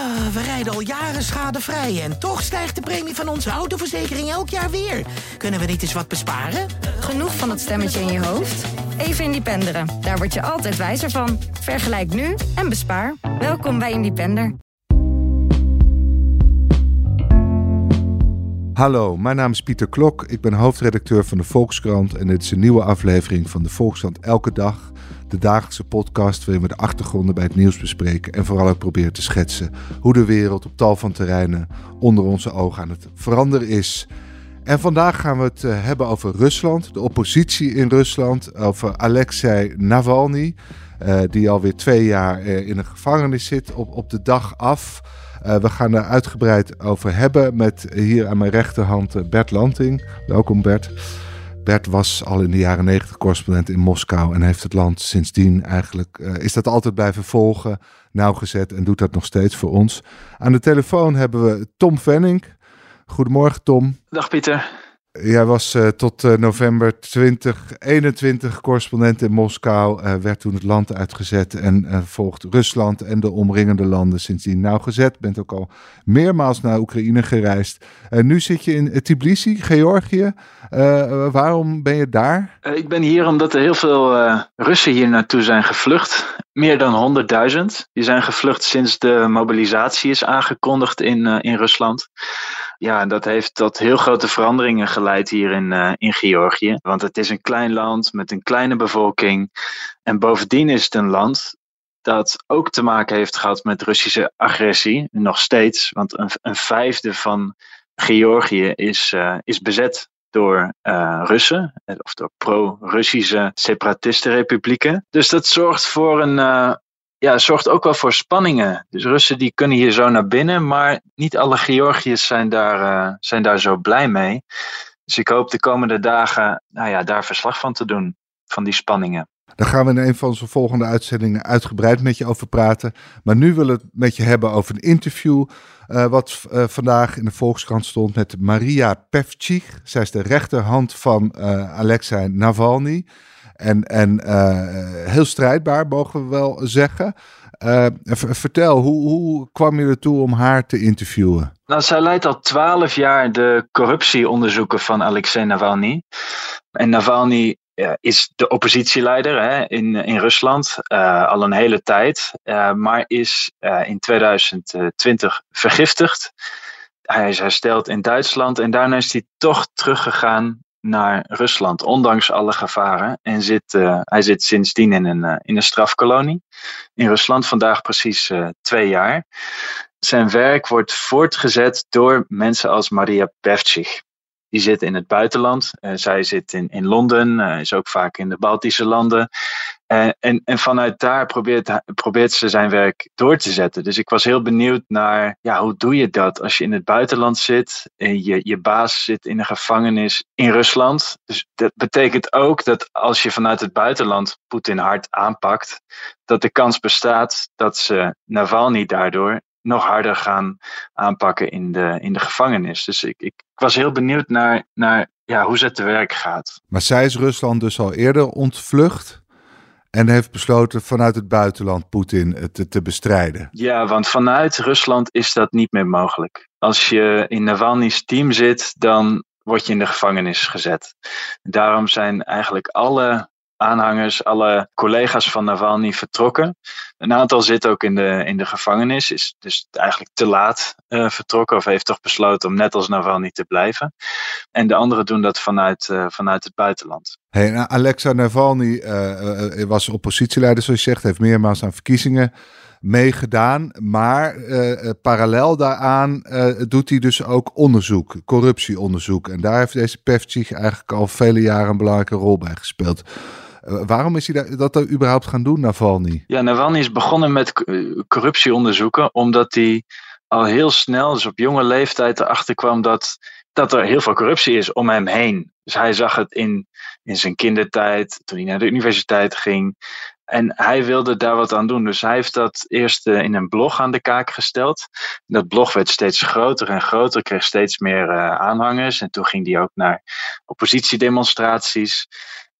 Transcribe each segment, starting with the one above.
Ah, we rijden al jaren schadevrij en toch stijgt de premie van onze autoverzekering elk jaar weer. Kunnen we niet eens wat besparen? Genoeg van dat stemmetje in je hoofd? Even Independeren. Daar word je altijd wijzer van. Vergelijk nu en bespaar. Welkom bij Independer. Hallo, mijn naam is Pieter Klok. Ik ben hoofdredacteur van de Volkskrant en dit is een nieuwe aflevering van de Volkskrant Elke Dag. De dagelijkse podcast waarin we de achtergronden bij het nieuws bespreken en vooral ook proberen te schetsen hoe de wereld op tal van terreinen onder onze ogen aan het veranderen is. En vandaag gaan we het eh, hebben over Rusland, de oppositie in Rusland, over Alexei Navalny, uh, die alweer twee jaar uh, in een gevangenis zit op, op de dag af. We gaan daar uitgebreid over hebben met hier aan mijn rechterhand Bert Lanting. Welkom Bert. Bert was al in de jaren negentig correspondent in Moskou en heeft het land sindsdien eigenlijk, uh, is dat altijd blijven volgen, nauwgezet en doet dat nog steeds voor ons. Aan de telefoon hebben we Tom Venning. Goedemorgen Tom. Dag Pieter. Jij was uh, tot uh, november 2021 correspondent in Moskou. Uh, werd toen het land uitgezet en volgt Rusland en de omringende landen sindsdien nauwgezet. Bent ook al meermaals naar Oekraïne gereisd. nu zit je in Tbilisi, Georgië. waarom ben je daar? ik ben hier omdat er heel veel Russen hier naartoe zijn gevlucht. Meer dan 100.000. Die zijn gevlucht sinds de mobilisatie is aangekondigd in, in Rusland. Ja, dat heeft tot heel grote veranderingen geleid hier in, uh, in Georgië. Want het is een klein land met een kleine bevolking. En bovendien is het een land dat ook te maken heeft gehad met Russische agressie. Nog steeds, want een, een vijfde van Georgië is, uh, is bezet door uh, Russen, of door pro-Russische separatistenrepublieken. Dus dat zorgt voor een, ja, zorgt ook wel voor spanningen. Dus Russen die kunnen hier zo naar binnen, maar niet alle Georgiërs zijn daar, uh, zijn daar zo blij mee. Dus ik hoop de komende dagen nou ja, daar verslag van te doen, van die spanningen. Daar gaan we in een van onze volgende uitzendingen uitgebreid met je over praten. Maar nu willen we het met je hebben over een interview. Uh, wat uh, vandaag in de Volkskrant stond met Maria Pevchik. Zij is de rechterhand van Alexei Navalny. En, en heel strijdbaar, mogen we wel zeggen. vertel, hoe, hoe kwam je ertoe om haar te interviewen? Nou, zij leidt al twaalf jaar de corruptieonderzoeken van Alexei Navalny. En Navalny is de oppositieleider hè, in, in Rusland uh, al een hele tijd, maar is in 2020 vergiftigd. Hij is hersteld in Duitsland en daarna is hij toch teruggegaan naar Rusland, ondanks alle gevaren. En zit, hij zit sindsdien in een, in een strafkolonie in Rusland, vandaag precies twee jaar. Zijn werk wordt voortgezet door mensen als Maria Pevchik die zit in het buitenland. Zij zit in, in Londen, is ook vaak in de Baltische landen. Uh, en, en vanuit daar probeert, probeert ze zijn werk door te zetten. Dus ik was heel benieuwd naar, ja, hoe doe je dat als je in het buitenland zit en je, je baas zit in een gevangenis in Rusland. Dus dat betekent ook dat als je vanuit het buitenland Poetin hard aanpakt, dat de kans bestaat dat ze Navalny daardoor nog harder gaan aanpakken in de, in de gevangenis. Dus ik, ik, ik was heel benieuwd naar, naar ja, hoe ze te werk gaat. Maar zij is Rusland dus al eerder ontvlucht en heeft besloten vanuit het buitenland Poetin te, te bestrijden. Ja, want vanuit Rusland is dat niet meer mogelijk. Als je in Navalny's team zit, dan word je in de gevangenis gezet. Daarom zijn eigenlijk alle aanhangers, alle collega's van Navalny vertrokken. Een aantal zit ook in de, in de gevangenis, is dus eigenlijk te laat uh, vertrokken of heeft toch besloten om net als Navalny te blijven. En de anderen doen dat vanuit, uh, vanuit het buitenland. Hey, nou, Alexa Navalny uh, was oppositieleider, zoals je zegt, heeft meermaals aan verkiezingen meegedaan. Maar parallel daaraan doet hij dus ook onderzoek, corruptieonderzoek. En daar heeft deze Pevcik eigenlijk al vele jaren een belangrijke rol bij gespeeld. Uh, waarom is hij dat er überhaupt gaan doen, Navalny? Ja, Navalny is begonnen met corruptieonderzoeken omdat hij al heel snel, dus op jonge leeftijd, erachter kwam dat, dat er heel veel corruptie is om hem heen. Dus hij zag het in, in zijn kindertijd, toen hij naar de universiteit ging. En hij wilde daar wat aan doen. Dus hij heeft dat eerst uh, in een blog aan de kaak gesteld. Dat blog werd steeds groter en groter, kreeg steeds meer aanhangers. En toen ging hij ook naar oppositiedemonstraties.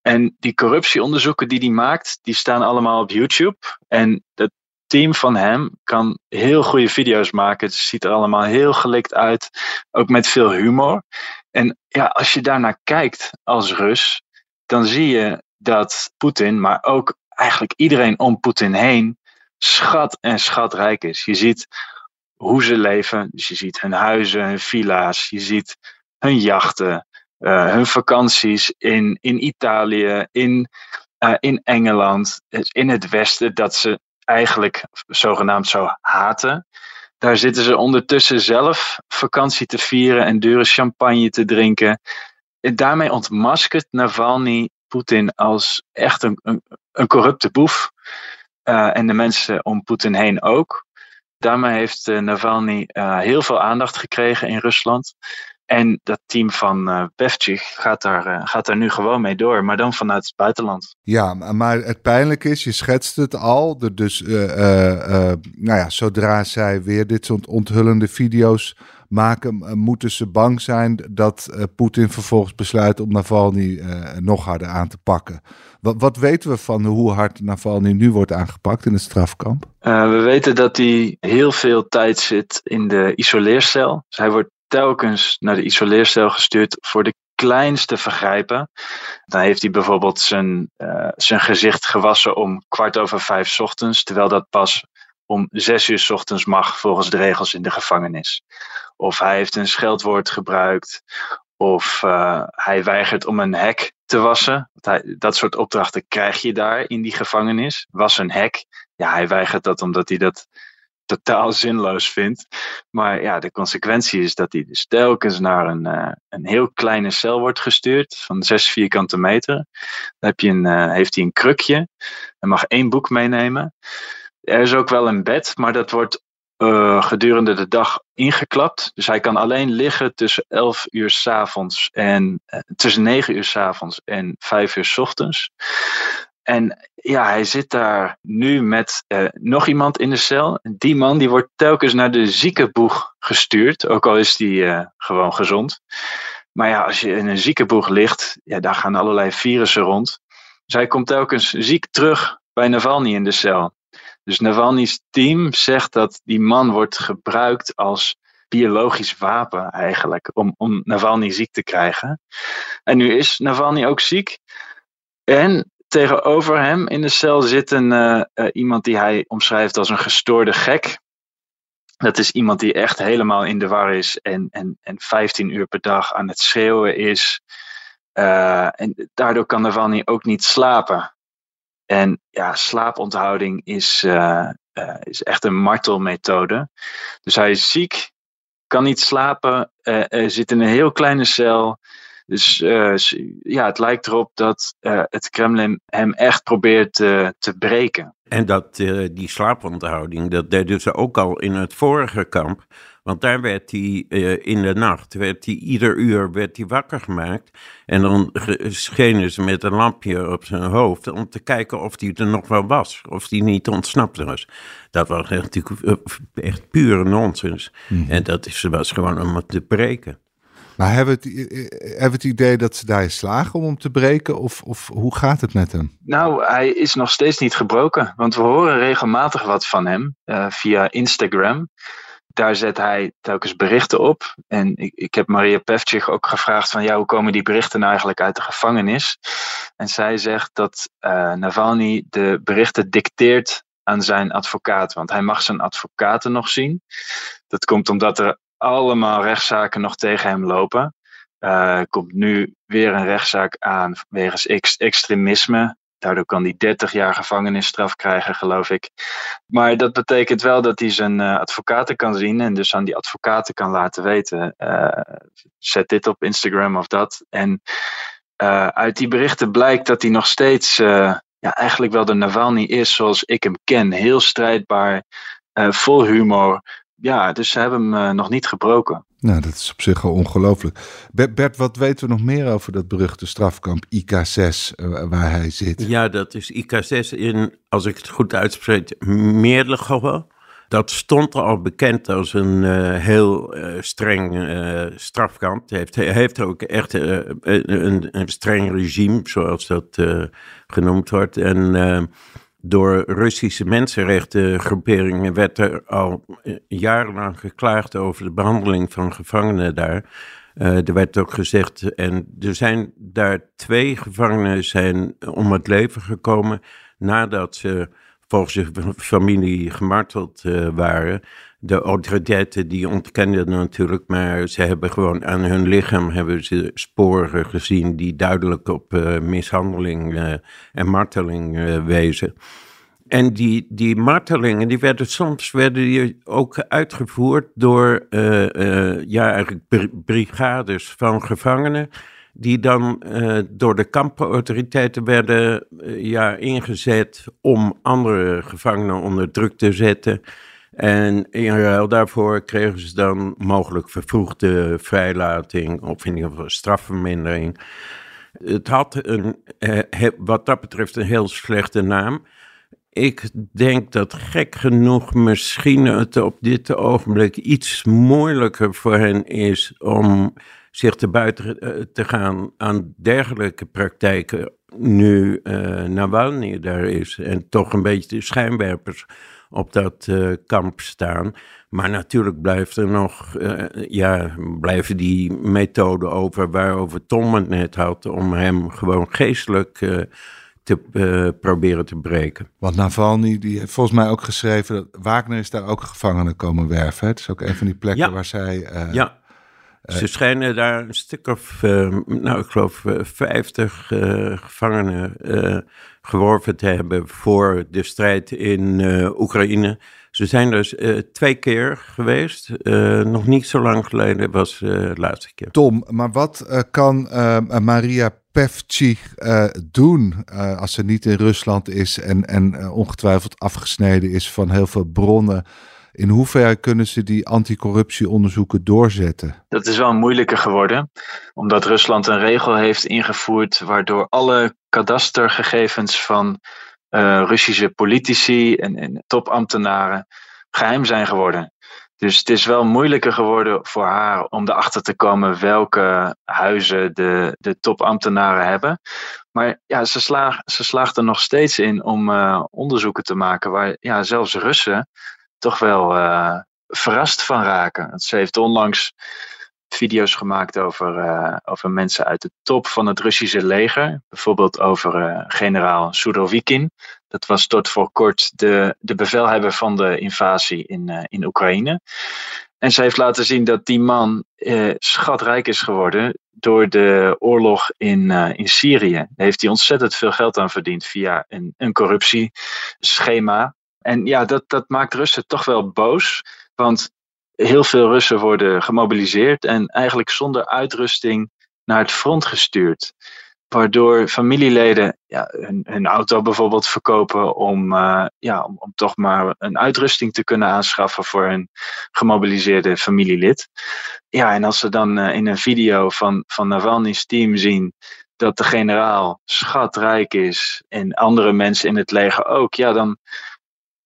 En die corruptieonderzoeken die hij maakt, die staan allemaal op YouTube. En dat, team van hem kan heel goede video's maken. Het ziet er allemaal heel gelikt uit. Ook met veel humor. En ja, als je daarnaar kijkt als Rus, dan zie je dat Poetin, maar ook eigenlijk iedereen om Poetin heen, schat en schatrijk is. Je ziet hoe ze leven. Dus je ziet hun huizen, hun villa's, je ziet hun jachten, uh, hun vakanties in, in Italië, in, uh, in Engeland, in het Westen, dat ze eigenlijk zogenaamd zo haten. Daar zitten ze ondertussen zelf vakantie te vieren en dure champagne te drinken. En daarmee ontmaskert Navalny Poetin als echt een, een, een corrupte boef. Uh, en de mensen om Poetin heen ook. Daarmee heeft Navalny heel veel aandacht gekregen in Rusland. En dat team van uh, gaat daar, gaat daar nu gewoon mee door, maar dan vanuit het buitenland. Ja, maar het pijnlijke is, je schetst het al. Dus nou ja, zodra zij weer dit soort onthullende video's maken, moeten ze bang zijn dat Poetin vervolgens besluit om Navalny nog harder aan te pakken. Wat, wat weten we van hoe hard Navalny nu wordt aangepakt in het strafkamp? We weten dat hij heel veel tijd zit in de isoleercel. Dus hij wordt telkens naar de isoleercel gestuurd voor de kleinste vergrijpen. Dan heeft hij bijvoorbeeld zijn, uh, zijn gezicht gewassen om kwart over vijf ochtends, terwijl dat pas om zes uur ochtends mag volgens de regels in de gevangenis. Of hij heeft een scheldwoord gebruikt. Of uh, hij weigert om een hek te wassen. Dat soort opdrachten krijg je daar in die gevangenis. Was een hek. Ja, hij weigert dat omdat hij dat totaal zinloos vindt. Maar ja, de consequentie is dat hij dus telkens naar een, uh, een heel kleine cel wordt gestuurd van zes vierkante meter. Dan heb je een, uh, heeft hij een krukje. Hij mag één boek meenemen. Er is ook wel een bed, maar dat wordt uh, gedurende de dag ingeklapt. Dus hij kan alleen liggen tussen 11 uur s avonds en tussen 9 uur s avonds en 5 uur s ochtends. En ja, hij zit daar nu met uh, nog iemand in de cel. Die man die wordt telkens naar de ziekenboeg gestuurd, ook al is die gewoon gezond. Maar ja, als je in een ziekenboeg ligt, ja, daar gaan allerlei virussen rond. Dus hij komt telkens ziek terug bij Navalny in de cel. Dus Navalny's team zegt dat die man wordt gebruikt als biologisch wapen eigenlijk om, om Navalny ziek te krijgen. En nu is Navalny ook ziek. En tegenover hem in de cel zit een, uh, uh, iemand die hij omschrijft als een gestoorde gek. Dat is iemand die echt helemaal in de war is en, en, en 15 uur per dag aan het schreeuwen is. Uh, en daardoor kan Navalny ook niet slapen. En ja, slaaponthouding is, is echt een martelmethode. Dus hij is ziek, kan niet slapen, zit in een heel kleine cel. Dus ja, het lijkt erop dat het Kremlin hem echt probeert te breken. En dat die slaaponthouding, dat deden ze ook al in het vorige kamp. Want daar werd hij uh, in de nacht, werd hij ieder uur werd hij wakker gemaakt. En dan schenen ze met een lampje op zijn hoofd om te kijken of hij er nog wel was. Of hij niet ontsnapt was. Dat was natuurlijk uh, echt pure nonsens. Mm -hmm. En dat is, was gewoon om het te breken. Maar hebben we, het, idee dat ze daar slagen om hem te breken? Of, of hoe gaat het met hem? Nou, hij is nog steeds niet gebroken. Want we horen regelmatig wat van hem uh, via Instagram daar zet hij telkens berichten op. En ik, ik heb Maria Pevcik ook gevraagd van ja, hoe komen die berichten nou eigenlijk uit de gevangenis? En zij zegt dat uh, Navalny de berichten dicteert aan zijn advocaat, want hij mag zijn advocaten nog zien. Dat komt omdat er allemaal rechtszaken nog tegen hem lopen. Uh, komt nu weer een rechtszaak aan wegens ex extremisme. Daardoor kan hij 30 jaar gevangenisstraf krijgen, geloof ik. Maar dat betekent wel dat hij zijn uh, advocaten kan zien en dus aan die advocaten kan laten weten: uh, zet dit op Instagram of dat. En uit die berichten blijkt dat hij nog steeds ja, eigenlijk wel de Navalny is zoals ik hem ken. Heel strijdbaar, vol humor. Ja, dus ze hebben hem nog niet gebroken. Nou, dat is op zich al ongelooflijk. Bert, wat weten we nog meer over dat beruchte strafkamp IK6 waar hij zit? Ja, dat is IK6 in, als ik het goed uitspreek, Meerlegouwen. Dat stond al bekend als een uh, heel uh, streng uh, strafkamp. Hij heeft, heeft ook echt een, een, streng regime, zoals dat genoemd wordt. En door Russische mensenrechtengroeperingen werd er al jarenlang geklaagd over de behandeling van gevangenen daar. er werd ook gezegd, en er zijn daar twee gevangenen zijn om het leven gekomen nadat ze volgens de familie gemarteld waren de autoriteiten die ontkenden natuurlijk, maar ze hebben gewoon aan hun lichaam hebben ze sporen gezien die duidelijk op uh, mishandeling uh, en marteling uh, wezen. En die, die martelingen, die werden soms werden die ook uitgevoerd door ja, eigenlijk brigades van gevangenen die dan door de kampautoriteiten werden ja, ingezet om andere gevangenen onder druk te zetten. En in ruil daarvoor kregen ze dan mogelijk vervroegde vrijlating of in ieder geval strafvermindering. Het had een, eh, wat dat betreft een heel slechte naam. Ik denk dat gek genoeg misschien het op dit ogenblik iets moeilijker voor hen is om zich te buiten eh, te gaan aan dergelijke praktijken nu uh, Navalny daar is en toch een beetje de schijnwerpers op dat uh, kamp staan. Maar natuurlijk blijft er nog, uh, ja, blijven die methoden over waarover Tom het net had, om hem gewoon geestelijk uh, te proberen te breken. Want Navalny, die heeft volgens mij ook geschreven dat Wagner is daar ook gevangenen komen werven. Het is ook een van die plekken ja. waar zij... ja. Ze schijnen daar een stuk of, nou ik geloof, vijftig gevangenen geworven te hebben voor de strijd in uh, Oekraïne. Ze zijn dus uh, twee keer geweest. Uh, nog niet zo lang geleden was de laatste keer. Tom, maar wat kan Maria Pevci doen als ze niet in Rusland is en, en ongetwijfeld afgesneden is van heel veel bronnen? In hoeverre kunnen ze die anticorruptieonderzoeken doorzetten? Dat is wel moeilijker geworden, omdat Rusland een regel heeft ingevoerd waardoor alle kadastergegevens van uh, Russische politici en, en topambtenaren geheim zijn geworden. Dus het is wel moeilijker geworden voor haar om erachter te komen welke huizen de, de topambtenaren hebben. Maar ja, ze, slaag, ze slaagt er nog steeds in om uh, onderzoeken te maken waar ja, zelfs Russen toch wel uh, verrast van raken. Ze heeft onlangs video's gemaakt over, uh, over mensen uit de top van het Russische leger. Bijvoorbeeld over uh, generaal Surovikin. Dat was tot voor kort de, de bevelhebber van de invasie in, in Oekraïne. En ze heeft laten zien dat die man schatrijk is geworden door de oorlog in, in Syrië. Daar heeft hij ontzettend veel geld aan verdiend via een, een corruptieschema. En ja, dat, dat maakt Russen toch wel boos. Want heel veel Russen worden gemobiliseerd en eigenlijk zonder uitrusting naar het front gestuurd. Waardoor familieleden ja, hun, hun auto bijvoorbeeld verkopen om, uh, ja, om, toch maar een uitrusting te kunnen aanschaffen voor hun gemobiliseerde familielid. Ja, en als ze dan uh, in een video van, van Navalny's team zien dat de generaal schatrijk is en andere mensen in het leger ook, ja, dan,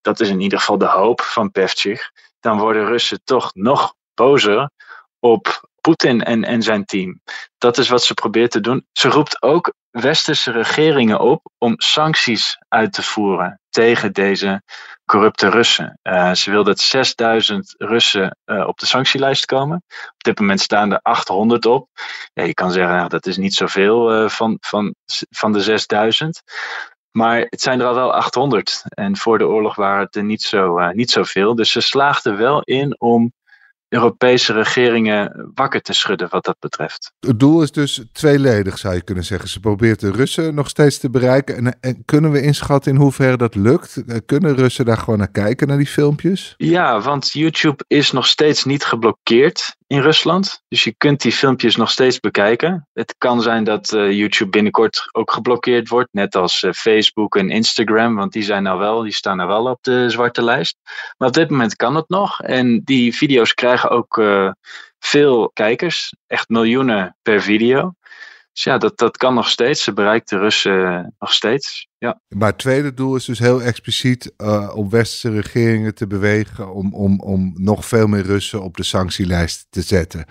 dat is in ieder geval de hoop van Pevchik, dan worden Russen toch nog bozer op Poetin en, en zijn team. Dat is wat ze probeert te doen. Ze roept ook westerse regeringen op om sancties uit te voeren tegen deze corrupte Russen. Uh, ze wil dat 6000 Russen uh, op de sanctielijst komen. Op dit moment staan er 800 op. Ja, je kan zeggen, nou, dat is niet zoveel uh, van, van, van de 6000. Maar het zijn er al wel 800. En voor de oorlog waren het er niet, zo, uh, niet zoveel. Dus ze slaagden wel in om Europese regeringen wakker te schudden wat dat betreft. Het doel is dus tweeledig, zou je kunnen zeggen. Ze probeert de Russen nog steeds te bereiken. En, en kunnen we inschatten in hoeverre dat lukt? Eh, kunnen Russen daar gewoon naar kijken, naar die filmpjes? Ja, want YouTube is nog steeds niet geblokkeerd in Rusland. Dus je kunt die filmpjes nog steeds bekijken. Het kan zijn dat uh, YouTube binnenkort ook geblokkeerd wordt, net als uh, Facebook en Instagram, want die zijn nou wel, die staan nou wel op de zwarte lijst. Maar op dit moment kan het nog. En die video's krijgen ook uh, veel kijkers, echt miljoenen per video. Dus ja, dat, dat kan nog steeds. Ze bereikt de Russen nog steeds. Ja. Maar het tweede doel is dus heel expliciet uh, om westerse regeringen te bewegen om, om, om nog veel meer Russen op de sanctielijst te zetten.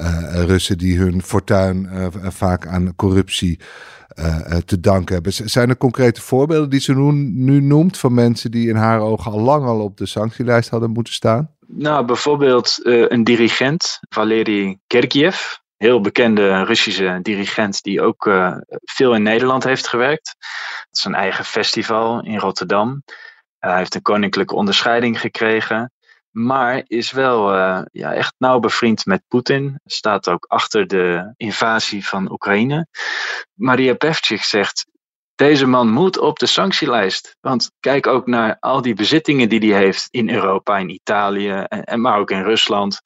Uh, Russen die hun fortuin uh, vaak aan corruptie te danken hebben. Zijn er concrete voorbeelden die ze nu, nu noemt van mensen die in haar ogen al lang al op de sanctielijst hadden moeten staan? Nou, bijvoorbeeld een dirigent, Valery Gergiev heel bekende Russische dirigent die ook uh, veel in Nederland heeft gewerkt. Het is een eigen festival in Rotterdam. Uh, hij heeft een koninklijke onderscheiding gekregen. Maar is wel uh, ja, echt nauw bevriend met Poetin. Staat ook achter de invasie van Oekraïne. Maria Pevchik zegt: deze man moet op de sanctielijst. Want kijk ook naar al die bezittingen die hij heeft in Europa, in Italië, en, maar ook in Rusland.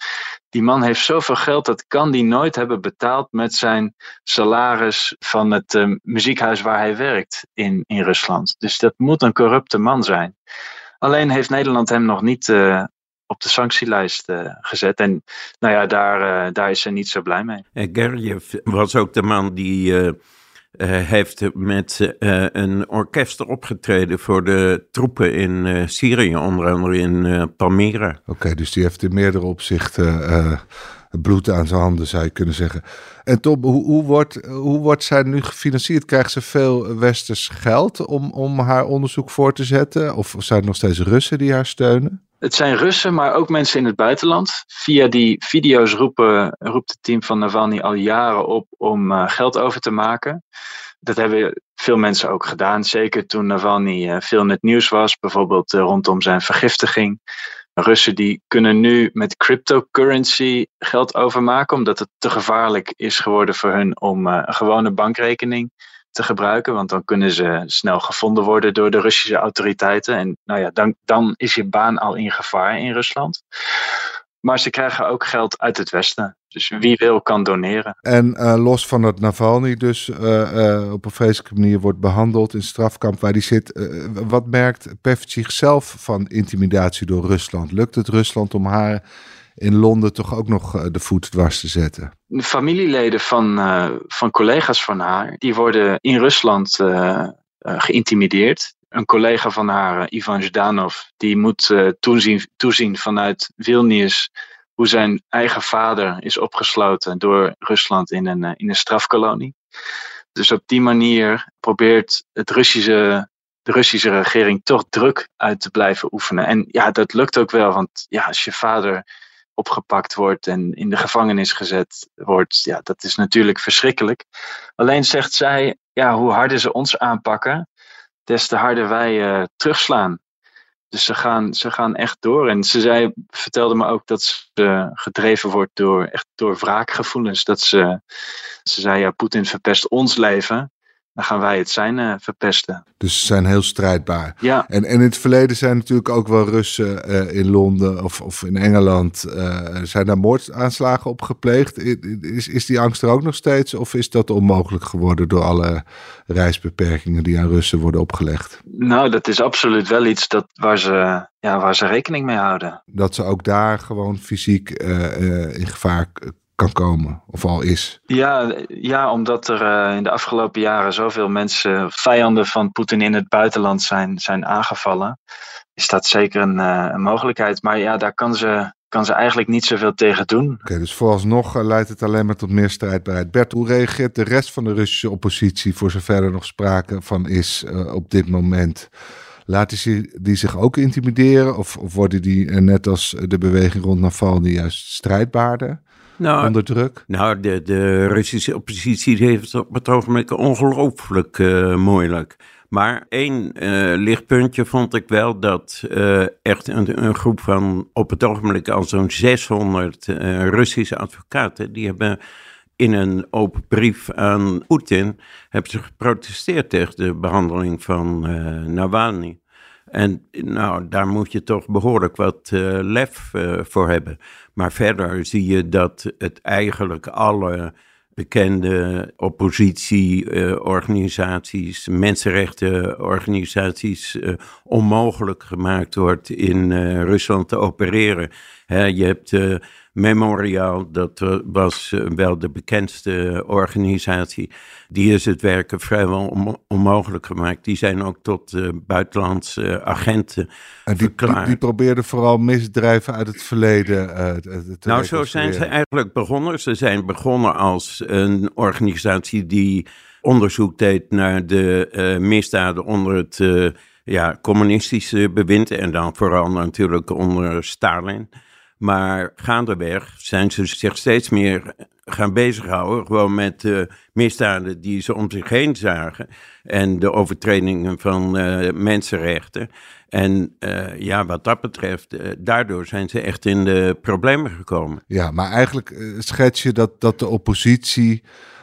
Die man heeft zoveel geld, dat kan die nooit hebben betaald met zijn salaris van het uh, muziekhuis waar hij werkt in, in Rusland. Dus dat moet een corrupte man zijn. Alleen heeft Nederland hem nog niet uh, op de sanctielijst uh, gezet. En nou ja, daar, daar is ze niet zo blij mee. En was ook de man die heeft met uh, een orkest opgetreden voor de troepen in uh, Syrië, onder andere in Palmyra. Oké, dus die heeft in meerdere opzichten bloed aan zijn handen, zou je kunnen zeggen. En Tom, hoe, hoe, wordt, hoe wordt zij nu gefinancierd? Krijgt ze veel westers geld om, om haar onderzoek voor te zetten? Of zijn er nog steeds Russen die haar steunen? Het zijn Russen, maar ook mensen in het buitenland. Via die video's roepen, roept het team van Navalny al jaren op om uh, geld over te maken. Dat hebben veel mensen ook gedaan. Zeker toen Navalny uh, veel in het nieuws was, bijvoorbeeld uh, rondom zijn vergiftiging. Russen die kunnen nu met cryptocurrency geld overmaken, omdat het te gevaarlijk is geworden voor hun om een gewone bankrekening te gebruiken, want dan kunnen ze snel gevonden worden door de Russische autoriteiten. En nou ja, dan, dan is je baan al in gevaar in Rusland. Maar ze krijgen ook geld uit het Westen. Dus wie wil kan doneren. En uh, los van dat Navalny dus uh, uh, op een vreselijke manier wordt behandeld in strafkamp waar die zit. wat merkt Pevchik zelf van intimidatie door Rusland? Lukt het Rusland om haar in Londen toch ook nog de voet dwars te zetten? familieleden van, uh, van collega's van haar, die worden in Rusland uh, geïntimideerd. Een collega van haar, Ivan Zhdanov, die moet toezien, toezien vanuit Vilnius hoe zijn eigen vader is opgesloten door Rusland in een, in een strafkolonie. Dus op die manier probeert het Russische, de Russische regering toch druk uit te blijven oefenen. En ja, dat lukt ook wel, want ja, als je vader opgepakt wordt en in de gevangenis gezet wordt, ja, dat is natuurlijk verschrikkelijk. Alleen zegt zij, ja, hoe harder ze ons aanpakken, des te harder wij uh, terugslaan. Dus ze gaan, ze gaan echt door. En ze zei, vertelde me ook dat ze gedreven wordt door, echt door wraakgevoelens. Dat ze, ze zei, ja, Poetin verpest ons leven dan gaan wij het zijn uh, verpesten. Dus ze zijn heel strijdbaar. Ja. En, en in het verleden zijn natuurlijk ook wel Russen uh, in Londen of, of in Engeland. Uh, zijn daar moordaanslagen op gepleegd? Is, is die angst er ook nog steeds? Of is dat onmogelijk geworden door alle reisbeperkingen die aan Russen worden opgelegd? Nou, dat is absoluut wel iets dat, waar, ze, ja, waar ze rekening mee houden. Dat ze ook daar gewoon fysiek in gevaar kan komen, of al is. Ja, ja omdat er uh, in de afgelopen jaren zoveel mensen, vijanden van Poetin in het buitenland zijn, zijn aangevallen, is dat zeker een, uh, een mogelijkheid. Maar ja, daar kan ze, kan ze eigenlijk niet zoveel tegen doen. Oké, okay, dus vooralsnog uh, leidt het alleen maar tot meer strijdbaarheid. Bert, hoe reageert de rest van de Russische oppositie, voor zover er nog sprake van is op dit moment? Laten ze die zich ook intimideren? Of, of worden die, net als de beweging rond Navalny, juist strijdbaarder? Nou, onder druk? Nou, de, de Russische oppositie heeft op het ogenblik ongelooflijk uh, moeilijk. Maar één uh, lichtpuntje vond ik wel dat uh, echt een, een, groep van op het ogenblik al zo'n 600 Russische advocaten, die hebben in een open brief aan Poetin hebben ze geprotesteerd tegen de behandeling van Navalny. En nou, daar moet je toch behoorlijk wat uh, lef uh, voor hebben. Maar verder zie je dat het eigenlijk alle bekende oppositieorganisaties, uh, mensenrechtenorganisaties onmogelijk gemaakt wordt in Rusland te opereren. Je hebt Memorial, dat eh, was eh, wel de bekendste organisatie. Die is het werken vrijwel onmogelijk gemaakt. Die zijn ook tot uh, buitenlandse agenten en die. Die, die probeerden vooral misdrijven uit het verleden te Nou, zo zijn ze eigenlijk begonnen. Ze zijn begonnen als een organisatie die onderzoek deed naar de misdaden onder het ja, communistische bewind. En dan vooral natuurlijk onder Stalin. Maar gaandeweg zijn ze zich steeds meer gaan bezighouden. Gewoon met de misdaden die ze om zich heen zagen. En de overtredingen van uh, mensenrechten. En uh, ja, wat dat betreft, daardoor zijn ze echt in de problemen gekomen. Ja, maar eigenlijk schets je dat, dat de oppositie.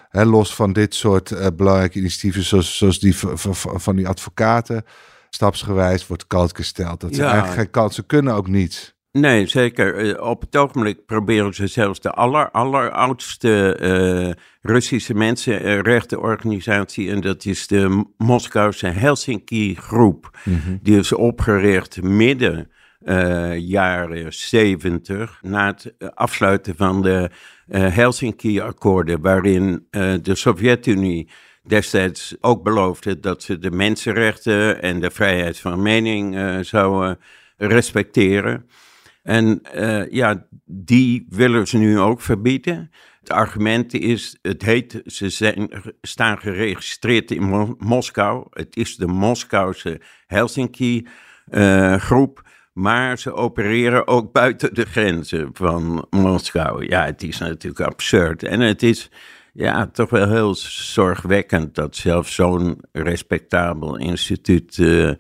Hè, los van dit soort belangrijke initiatieven, zoals, zoals die van, die advocaten, stapsgewijs wordt koud gesteld. Dat ze eigenlijk geen kansen kunnen, ook niets. Nee, zeker. Eh, op het ogenblik proberen ze zelfs de aller, alleroudste uh, Russische mensenrechtenorganisatie, en dat is de Moskouse Helsinki-groep. Mhm. Die is opgericht midden uh, jaren 70, na het afsluiten van de Helsinki-akkoorden, waarin de Sovjet-Unie destijds ook beloofde dat ze de mensenrechten en de vrijheid van mening zouden respecteren. En uh, ja, die willen ze nu ook verbieden. Het argument is, het heet, ze zijn, staan geregistreerd in Moskou. Het is de Moskouse Helsinki-groep. Uh, maar ze opereren ook buiten de grenzen van Moskou. Ja, het is natuurlijk absurd. En het is ja, toch wel heel zorgwekkend dat zelfs zo'n respectabel instituut uh,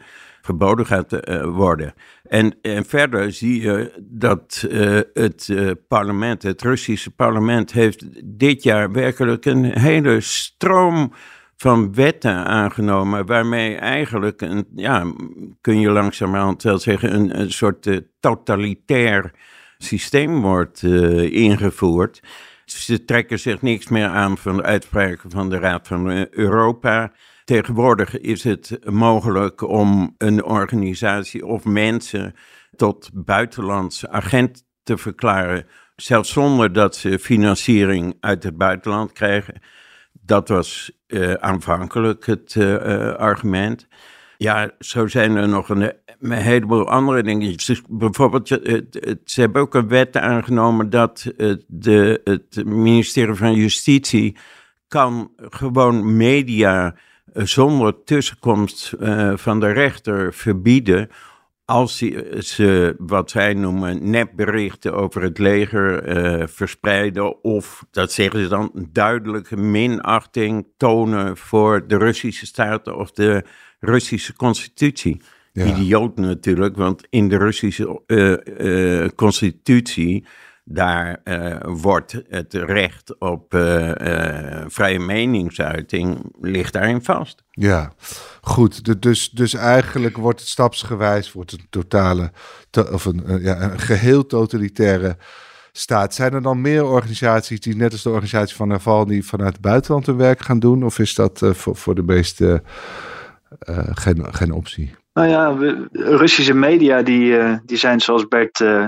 verboden gaat worden. En, en verder zie je dat uh, het uh, parlement, het Russische parlement, heeft dit jaar werkelijk een hele stroom van wetten aangenomen, waarmee eigenlijk, een, ja, kun je langzamerhand wel zeggen, een, een soort uh, totalitair systeem wordt ingevoerd. Ze trekken zich niks meer aan van de uitspraken van de Raad van Europa. Tegenwoordig is het mogelijk om een organisatie of mensen tot buitenlandse agent te verklaren, zelfs zonder dat ze financiering uit het buitenland krijgen. Dat was uh, aanvankelijk het uh, argument. Ja, zo zijn er nog een, een heleboel andere dingen. Dus bijvoorbeeld, ze hebben ook een wet aangenomen dat de, het ministerie van Justitie kan gewoon media zonder tussenkomst uh, van de rechter verbieden als ze wat zij noemen nepberichten over het leger verspreiden of, dat zeggen ze dan, duidelijke minachting tonen voor de Russische staat of de Russische constitutie. Ja. Idioot natuurlijk, want in de Russische uh, constitutie daar uh, wordt het recht op uh, uh, vrije meningsuiting ligt daarin vast. Ja, goed. Dus, dus eigenlijk wordt het stapsgewijs wordt een totale of een, ja, een geheel totalitaire staat. Zijn er dan meer organisaties die net als de organisatie van Navalny vanuit het buitenland hun werk gaan doen? Of is dat voor, voor de meeste geen, geen optie? Nou ja, Russische media die, uh, die zijn zoals Bert uh,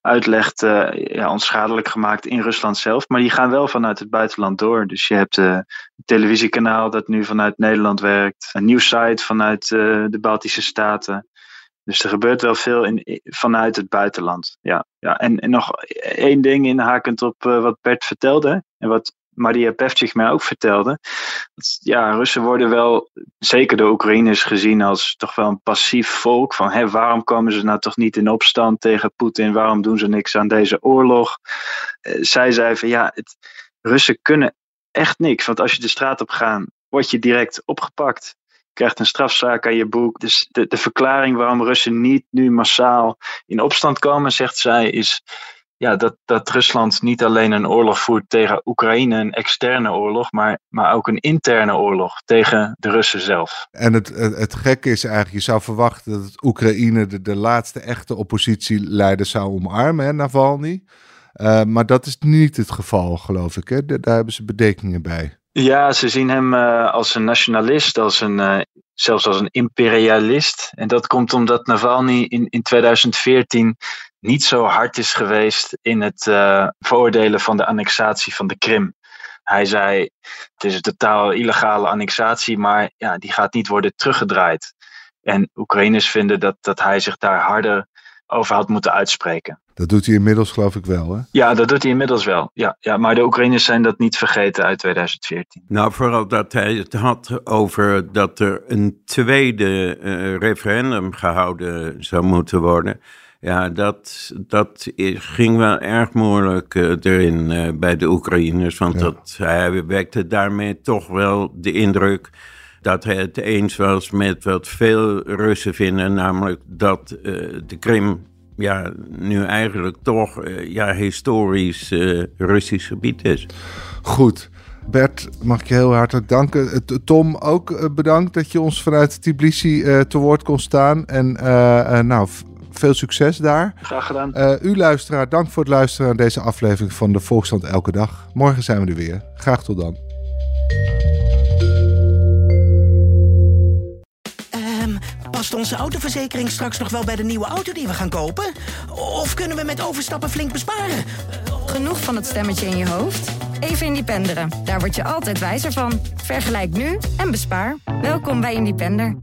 uitlegt uh, ja, onschadelijk gemaakt in Rusland zelf. Maar die gaan wel vanuit het buitenland door. Dus je hebt een televisiekanaal dat nu vanuit Nederland werkt. Een nieuwssite vanuit de Baltische Staten. Dus er gebeurt wel veel in, vanuit het buitenland. Ja, ja. En, en nog één ding inhakend op wat Bert vertelde. En wat Maria Pevchik mij ook vertelde. Dat, ja, Russen worden wel, zeker de Oekraïners, gezien als toch wel een passief volk. Van hé, waarom komen ze nou toch niet in opstand tegen Poetin? Waarom doen ze niks aan deze oorlog? Uh, zij zei van ja, het, Russen kunnen echt niks. Want als je de straat op gaat, word je direct opgepakt. Je krijgt een strafzaak aan je boek. Dus de, de verklaring waarom Russen niet nu massaal in opstand komen, zegt zij, is ja, dat, dat Rusland niet alleen een oorlog voert tegen Oekraïne, een externe oorlog, maar, maar ook een interne oorlog tegen de Russen zelf. En het, het, het gekke is eigenlijk, je zou verwachten dat Oekraïne de, de laatste echte oppositieleider zou omarmen, hè, Navalny. Uh, maar dat is niet het geval, geloof ik. Hè? Daar hebben ze bedenkingen bij. Ja, ze zien hem uh, als een nationalist, als een, uh, zelfs als een imperialist. En dat komt omdat Navalny in, in 2014 niet zo hard is geweest in het uh, veroordelen van de annexatie van de Krim. Hij zei: het is een totaal illegale annexatie, maar ja, die gaat niet worden teruggedraaid. En Oekraïners vinden dat, dat hij zich daar harder over had moeten uitspreken. Dat doet hij inmiddels, geloof ik wel, hè? Ja, dat doet hij inmiddels wel. Ja, ja, maar de Oekraïners zijn dat niet vergeten uit 2014. Nou, vooral dat hij het had over dat er een tweede uh, referendum gehouden zou moeten worden. Ja, dat, dat ging wel erg moeilijk uh, erin uh, bij de Oekraïners. Want ja. dat, hij wekte daarmee toch wel de indruk dat hij het eens was met wat veel Russen vinden, namelijk dat uh, de Krim ja, nu eigenlijk toch ja, historisch Russisch gebied is. Goed. Bert, mag ik je heel hartelijk danken. Tom, ook bedankt dat je ons vanuit Tbilisi te woord kon staan. En nou, veel succes daar. Graag gedaan. Uh, u luisteraar, dank voor het luisteren naar deze aflevering van de Volksstand Elke Dag. Morgen zijn we er weer. Graag tot dan. Um, past onze autoverzekering straks nog wel bij de nieuwe auto die we gaan kopen? Of kunnen we met overstappen flink besparen? Genoeg van het stemmetje in je hoofd? Even Independeren. Daar word je altijd wijzer van. Vergelijk nu en bespaar. Welkom bij Independer.